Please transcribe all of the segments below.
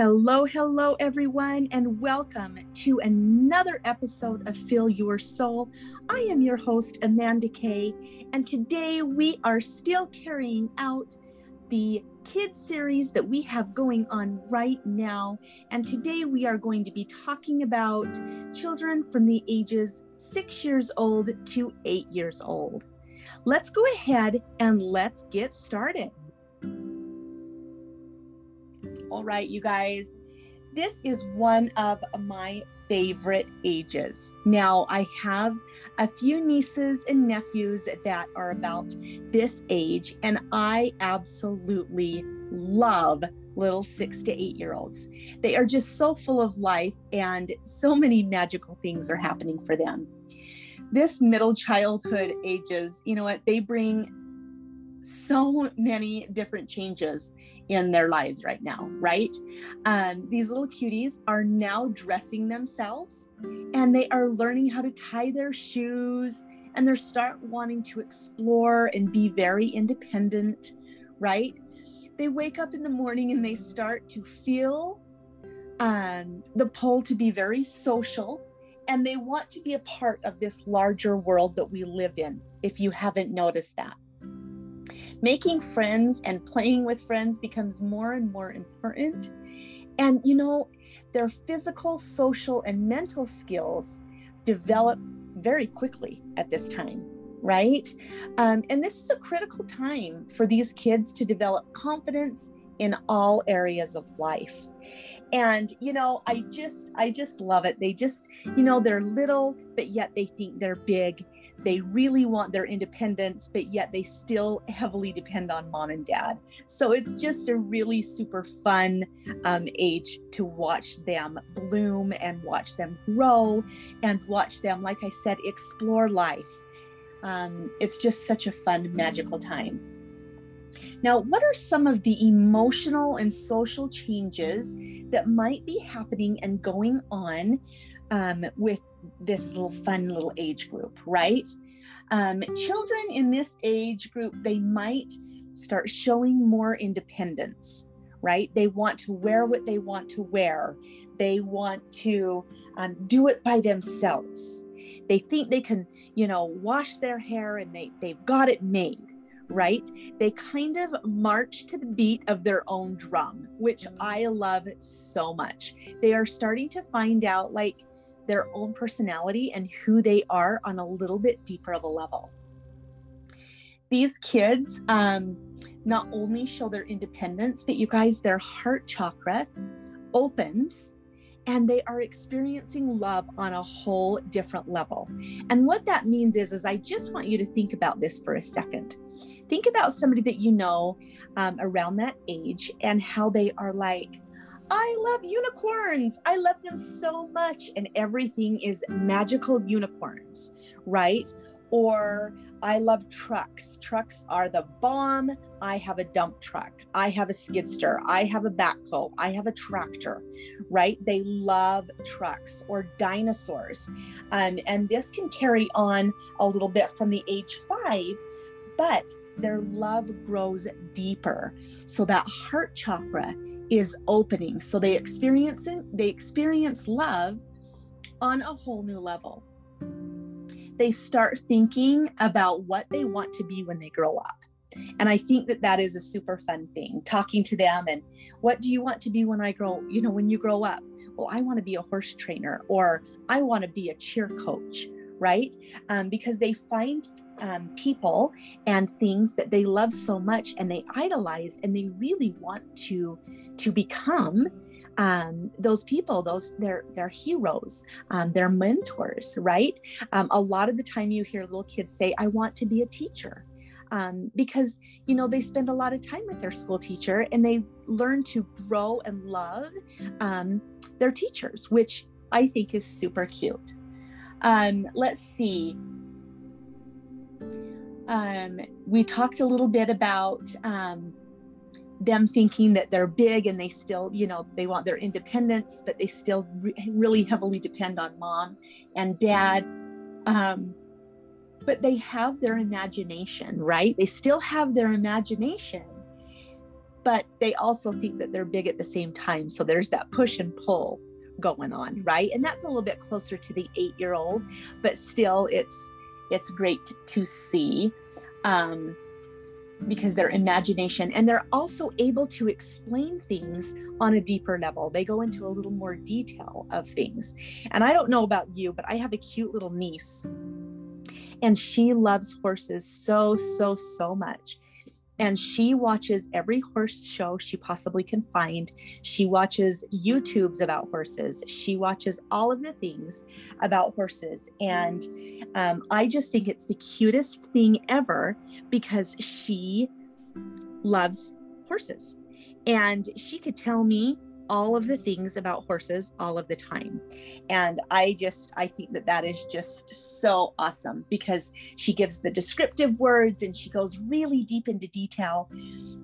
Hello, hello, everyone, and welcome to another episode of Feel Your Sole. I am your host, Amanda Kae, and today we are still carrying out the kids series that we have going on right now. And today we are going to be talking about children from the ages six years old to eight years old. Let's go ahead and let's get started. All right, you guys, this is one of my favorite ages. Now, I have a few nieces and nephews that are about this age, and I absolutely love little six to eight year olds. They are just so full of life, and so many magical things are happening for them. This middle childhood ages, you know what, they bring so many different changes in their lives right now, right? Um, these little cuties are now dressing themselves and they are learning how to tie their shoes and they're start wanting to explore and be very independent, right? They wake up in the morning and they start to feel um, the pull to be very social and they want to be a part of this larger world that we live in, if you haven't noticed that. Making friends and playing with friends becomes more and more important. And, you know, their physical, social, and mental skills develop very quickly at this time, right? Um, and this is a critical time for these kids to develop confidence in all areas of life and you know i just i just love it they just you know they're little but yet they think they're big they really want their independence, but yet they still heavily depend on mom and dad. So it's just a really super fun um, age to watch them bloom and watch them grow and watch them, like I said, explore life. Um, it's just such a fun, magical time. Now, what are some of the emotional and social changes that might be happening and going on um, with this little fun little age group, right? Um, children in this age group, they might start showing more independence, right? They want to wear what they want to wear, they want to um, do it by themselves. They think they can, you know, wash their hair and they, they've got it made right? They kind of march to the beat of their own drum, which I love so much. They are starting to find out like their own personality and who they are on a little bit deeper of a level. These kids um, not only show their independence, but you guys, their heart chakra opens and they are experiencing love on a whole different level. And what that means is, is I just want you to think about this for a second. Think about somebody that you know um, around that age and how they are like, I love unicorns. I love them so much. And everything is magical unicorns, right? Or I love trucks. Trucks are the bomb. I have a dump truck. I have a skidster. I have a backhoe. I have a tractor, right? They love trucks or dinosaurs. Um, and this can carry on a little bit from the age five, but their love grows deeper. So that heart chakra is opening. So they experience it, they experience love on a whole new level. They start thinking about what they want to be when they grow up. And I think that that is a super fun thing, talking to them and what do you want to be when I grow, you know, when you grow up? Well, I want to be a horse trainer or I want to be a cheer coach, right? Um, because they find um, people and things that they love so much and they idolize and they really want to to become um, those people those they're they're heroes um, they're mentors right? Um, a lot of the time you hear little kids say i want to be a teacher um, because you know they spend a lot of time with their school teacher and they learn to grow and love um, their teachers which i think is super cute. Um, let's see um, we talked a little bit about um, them thinking that they're big and they still, you know, they want their independence, but they still re- really heavily depend on mom and dad. Um, but they have their imagination, right? They still have their imagination, but they also think that they're big at the same time. So there's that push and pull going on, right? And that's a little bit closer to the eight year old, but still, it's it's great to see. Um, because their imagination and they're also able to explain things on a deeper level. They go into a little more detail of things. And I don't know about you, but I have a cute little niece and she loves horses so, so, so much and she watches every horse show she possibly can find. She watches YouTubes about horses. She watches all of the things about horses. And um, I just think it's the cutest thing ever because she loves horses. And she could tell me all of the things about horses all of the time. And I just, I think that that is just so awesome because she gives the descriptive words and she goes really deep into detail.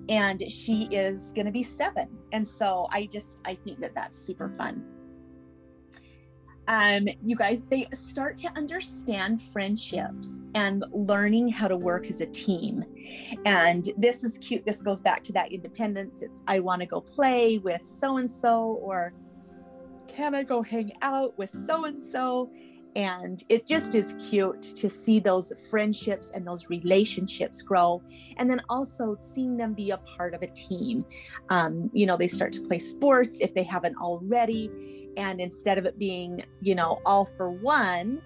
And she is going to be seven. And so I just, I think that that's super fun um, you guys, they start to understand friendships and learning how to work as a team. And this is cute. This goes back to that independence. It's, I want to go play with so and so, or can I go hang out with so and so? And it just is cute to see those friendships and those relationships grow. And then also seeing them be a part of a team. Um, you know, they start to play sports if they haven't already and instead of it being you know all for one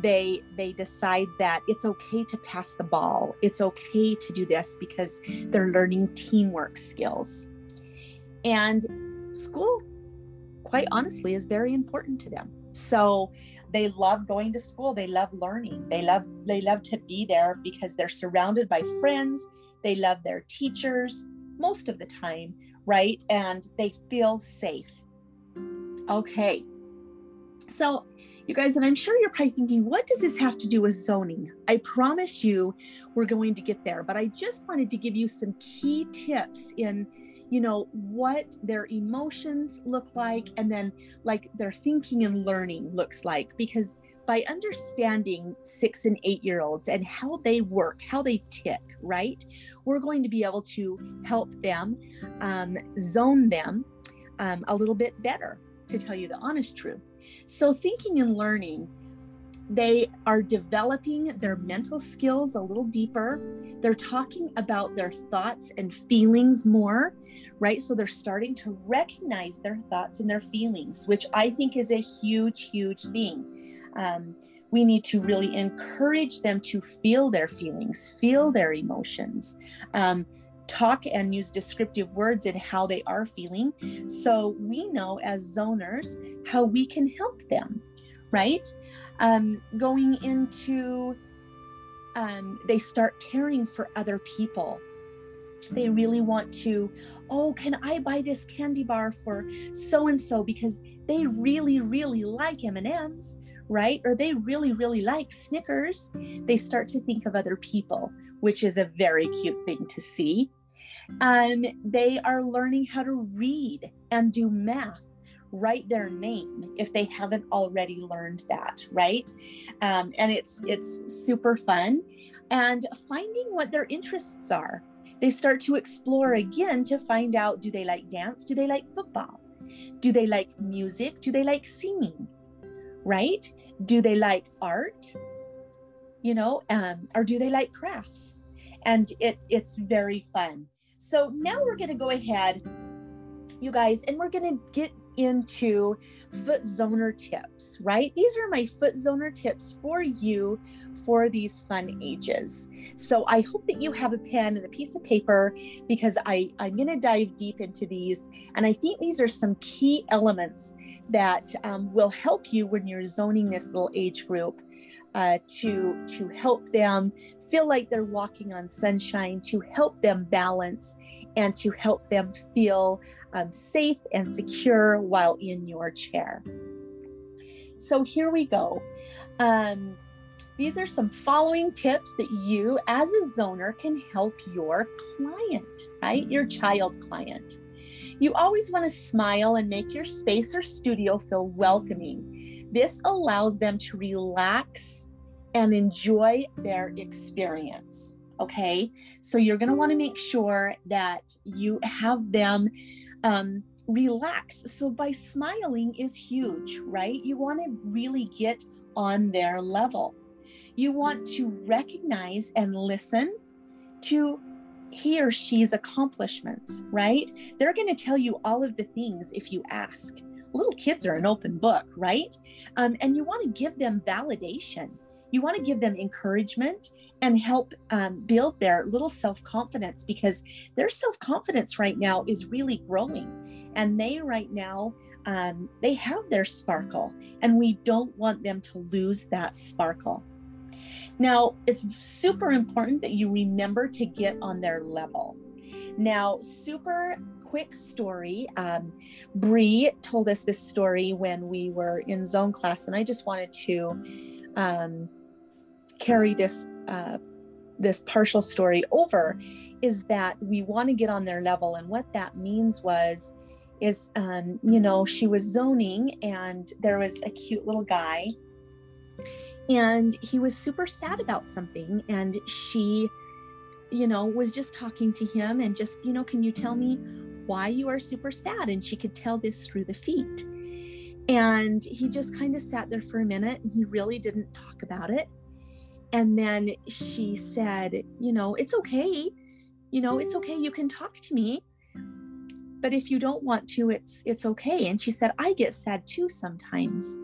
they they decide that it's okay to pass the ball. It's okay to do this because they're learning teamwork skills. And school quite honestly is very important to them. So they love going to school. They love learning. They love they love to be there because they're surrounded by friends. They love their teachers most of the time right? And they feel safe Okay. So, you guys, and I'm sure you're probably thinking, what does this have to do with zoning? I promise you we're going to get there, but I just wanted to give you some key tips in, you know, what their emotions look like and then like their thinking and learning looks like. Because by understanding six and eight year olds and how they work, how they tick, right? We're going to be able to help them um, zone them um, a little bit better to tell you the honest truth. So, thinking and learning, they are developing their mental skills a little deeper. They're talking about their thoughts and feelings more, right? So, they're starting to recognize their thoughts and their feelings, which I think is a huge, huge thing. Um, we need to really encourage them to feel their feelings, feel their emotions. Um, talk and use descriptive words in how they are feeling. So we know as zoners how we can help them right? Um, going into um, they start caring for other people. They really want to oh can i buy this candy bar for so and so because they really really like m&ms right? Or they really really like snickers. They start to think of other people which is a very cute thing to see. Um, they are learning how to read and do math. Write their name if they haven't already learned that right? Um, and it's it's super fun. And finding what their interests are. They start to explore again to find out do they like dance? Do they like football? Do they like music? Do they like singing? Right? Do they like art? You know um, or do they like crafts? And it it's very fun. So now we're going to go ahead, you guys, and we're going to get into foot zoner tips, right? These are my foot zoner tips for you for these fun ages. So I hope that you have a pen and a piece of paper because I, I'm going to dive deep into these. And I think these are some key elements that um, will help you when you're zoning this little age group uh, to to help them feel like they're walking on sunshine, to help them balance, and to help them feel um, safe and secure while in your chair. So here we go. Um, these are some following tips that you, as a zoner, can help your client, right? Your child client. You always want to smile and make your space or studio feel welcoming. This allows them to relax and enjoy their experience. Okay. So you're going to want to make sure that you have them um, relax. So by smiling is huge, right? You want to really get on their level. You want to recognize and listen to he or she's accomplishments, right? They're going to tell you all of the things if you ask. Little kids are an open book, right? Um, and you want to give them validation. You want to give them encouragement and help um, build their little self confidence because their self confidence right now is really growing. And they, right now, um, they have their sparkle, and we don't want them to lose that sparkle. Now, it's super important that you remember to get on their level. Now, super quick story. Um, Bree told us this story when we were in zone class, and I just wanted to um, carry this uh, this partial story over. Is that we want to get on their level, and what that means was is um, you know she was zoning, and there was a cute little guy and he was super sad about something and she you know was just talking to him and just you know can you tell me why you are super sad? And she could tell this through the feet. And he just kind of sat there for a minute and he really didn't talk about it. And then she said you know it's okay. You know it's okay. You can talk to me but if you don't want to it's it's okay. And she said i get sad too sometimes.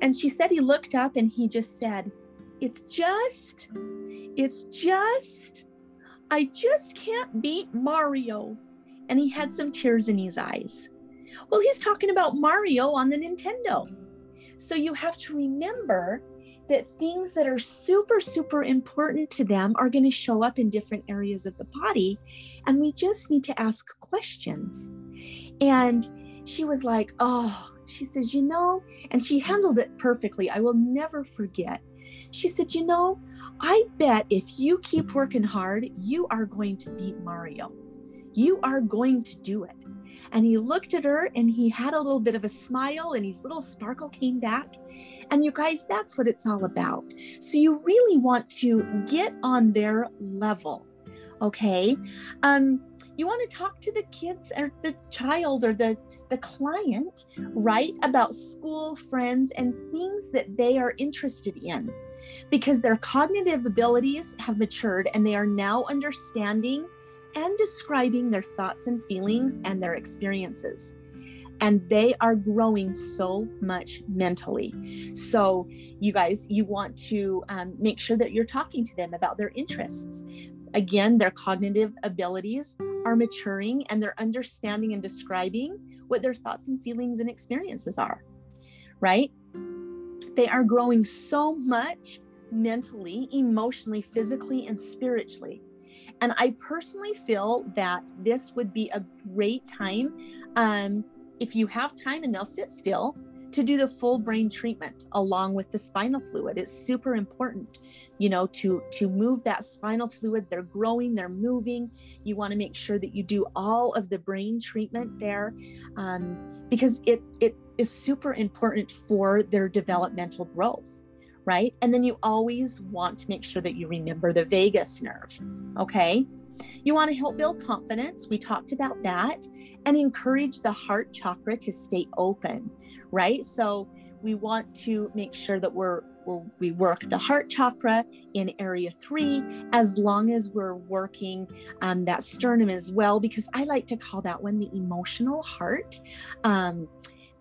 And she said he looked up and he just said, It's just, it's just, I just can't beat Mario. And he had some tears in his eyes. Well, he's talking about Mario on the Nintendo. So you have to remember that things that are super, super important to them are going to show up in different areas of the body. And we just need to ask questions. And she was like, Oh, she says, You know, and she handled it perfectly. I will never forget. She said, You know, I bet if you keep working hard, you are going to beat Mario. You are going to do it. And he looked at her and he had a little bit of a smile and his little sparkle came back. And you guys, that's what it's all about. So you really want to get on their level. Okay. Um, you want to talk to the kids or the child or the, the client, right, about school, friends, and things that they are interested in because their cognitive abilities have matured and they are now understanding and describing their thoughts and feelings and their experiences. And they are growing so much mentally. So, you guys, you want to um, make sure that you're talking to them about their interests. Again, their cognitive abilities are maturing and they're understanding and describing what their thoughts and feelings and experiences are, right? They are growing so much mentally, emotionally, physically, and spiritually. And I personally feel that this would be a great time um, if you have time and they'll sit still to do the full brain treatment along with the spinal fluid. It's super important you know to to move that spinal fluid. They're growing they're moving. You want to make sure that you do all of the brain treatment there um, because it it is super important for their developmental growth right? And then you always want to make sure that you remember the vagus nerve okay you want to help build confidence. We talked about that and encourage the heart chakra to stay open, right? So we want to make sure that we're, we work the heart chakra in area three as long as we're working um, that sternum as well because i like to call that one the emotional heart um,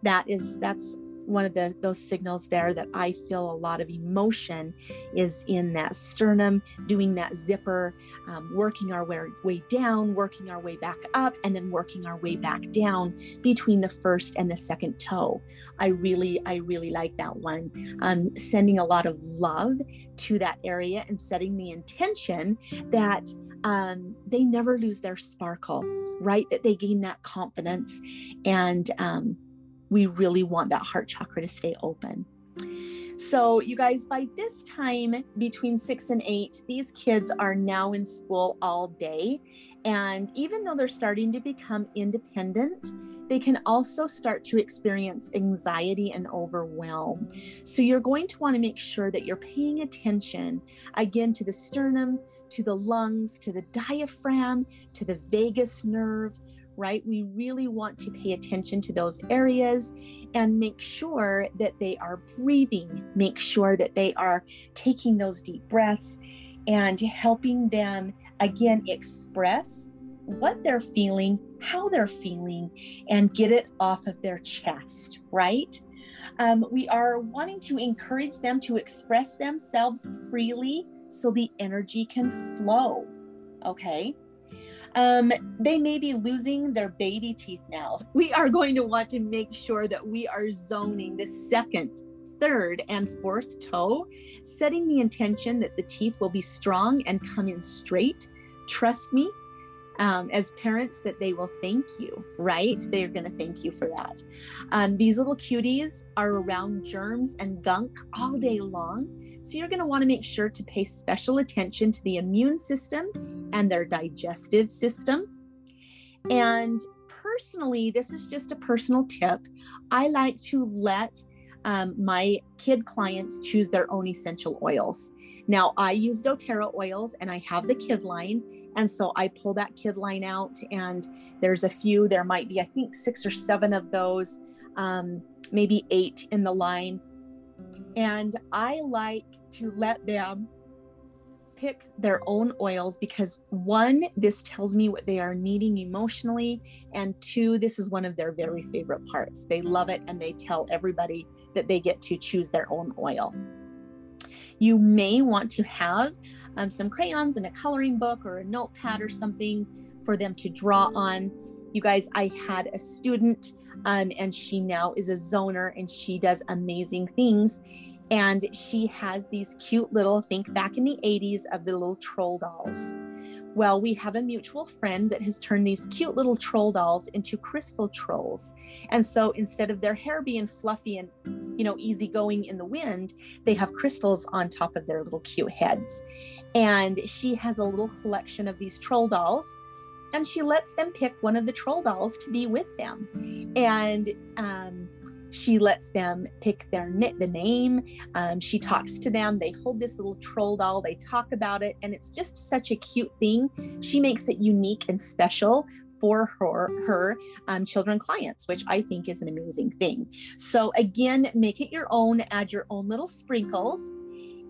that is that's one of the those signals there that I feel a lot of emotion is in that sternum, doing that zipper, um, working our way, way down, working our way back up, and then working our way back down between the first and the second toe. I really, I really like that one. Um, sending a lot of love to that area and setting the intention that um, they never lose their sparkle, right? That they gain that confidence and um, we really want that heart chakra to stay open. So, you guys, by this time between six and eight, these kids are now in school all day. And even though they're starting to become independent, they can also start to experience anxiety and overwhelm. So, you're going to want to make sure that you're paying attention again to the sternum, to the lungs, to the diaphragm, to the vagus nerve, right? We really want to pay attention to those areas and make sure that they are breathing, make sure that they are taking those deep breaths and helping them again express what they're feeling, how they're feeling, and get it off of their chest, right? Um, we are wanting to encourage them to express themselves freely so the energy can flow. Okay. Um, they may be losing their baby teeth now. We are going to want to make sure that we are zoning the second, third, and fourth toe, setting the intention that the teeth will be strong and come in straight. Trust me, um, as parents that they will thank you, right? They're going to thank you for that. Um, these little cuties are around germs and gunk all day long. So you're going to want to make sure to pay special attention to the immune system and their digestive system. And personally, this is just a personal tip. I like to let um, my kid clients choose their own essential oils. Now, I use doTERRA oils and I have the kid line. And so I pull that kid line out, and there's a few, there might be, I think, six or seven of those, um, maybe eight in the line. And I like to let them pick their own oils because one, this tells me what they are needing emotionally, and two, this is one of their very favorite parts. They love it and they tell everybody that they get to choose their own oil. You may want to have um, some crayons and a coloring book or a notepad or something for them to draw on. You guys, I had a student um, and she now is a zoner and she does amazing things. And she has these cute little, think back in the 80s of the little troll dolls. Well, we have a mutual friend that has turned these cute little troll dolls into crystal trolls. And so instead of their hair being fluffy and, you know, easygoing in the wind, they have crystals on top of their little cute heads. And she has a little collection of these troll dolls and she lets them pick one of the troll dolls to be with them. And, um, she lets them pick their knit, the name um, she talks to them they hold this little troll doll they talk about it and it's just such a cute thing. She makes it unique and special for her her um, children clients which i think is an amazing thing. So again make it your own add your own little sprinkles.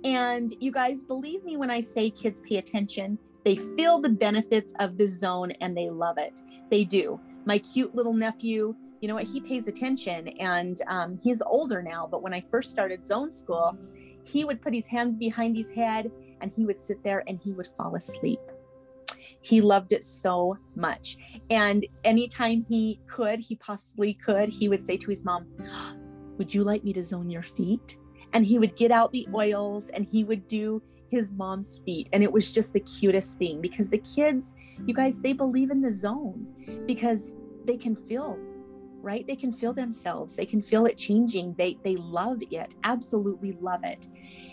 And you guys believe me when i say kids pay attention. They feel the benefits of the zone and they love it. They do. My cute little nephew you know what he pays attention and um, he's older now but when i first started zone school he would put his hands behind his head and he would sit there and he would fall asleep. He loved it so much. And anytime he could he possibly could he would say to his mom would you like me to zone your feet? And he would get out the oils and he would do his mom's feet. And it was just the cutest thing because the kids you guys they believe in the zone because they can feel right? They can feel themselves. They can feel it changing. They they love it absolutely love it.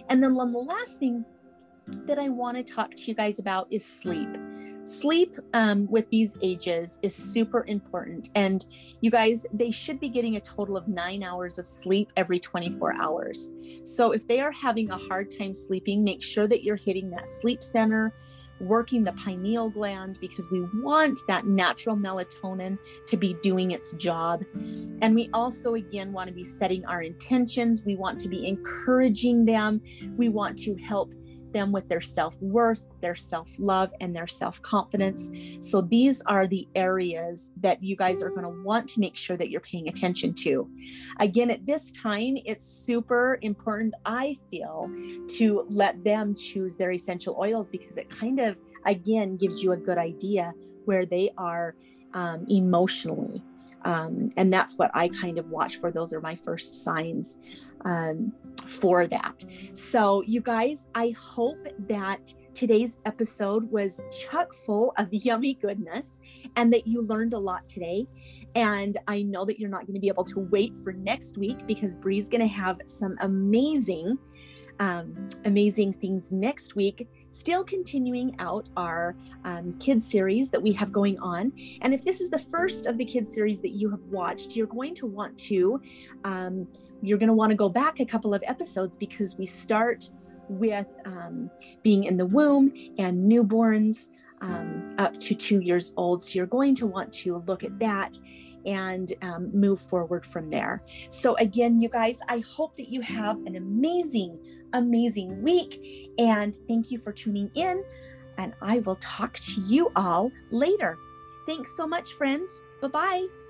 And then the last thing that i want to talk to you guys about is sleep. Sleep um, with these ages is super important. And you guys they should be getting a total of nine hours of sleep every 24 hours. So if they are having a hard time sleeping make sure that you're hitting that sleep center working the pineal gland because we want that natural melatonin to be doing its job. And we also, again, want to be setting our intentions. We want to be encouraging them. We want to help them with their self worth, their self love, and their self confidence. So, these are the areas that you guys are going to want to make sure that you're paying attention to. Again, at this time, it's super important, I feel, to let them choose their essential oils because it kind of, again, gives you a good idea where they are um, emotionally. Um, and that's what I kind of watch for. Those are my first signs um, for that. So, you guys, I hope that today's episode was chock full of yummy goodness and that you learned a lot today. And I know that you're not going to be able to wait for next week because Bree's going to have some amazing, um, amazing things next week still continuing out our um, kids series that we have going on. And if this is the first of the kids series that you have watched, you're going to want to, um, you're going to want to go back a couple of episodes because we start with um, being in the womb and newborns um, up to two years old. So you're going to want to look at that and um, move forward from there. So, again, you guys, I hope that you have an amazing, amazing week. And thank you for tuning in. And I will talk to you all later. Thanks so much, friends. Bye bye.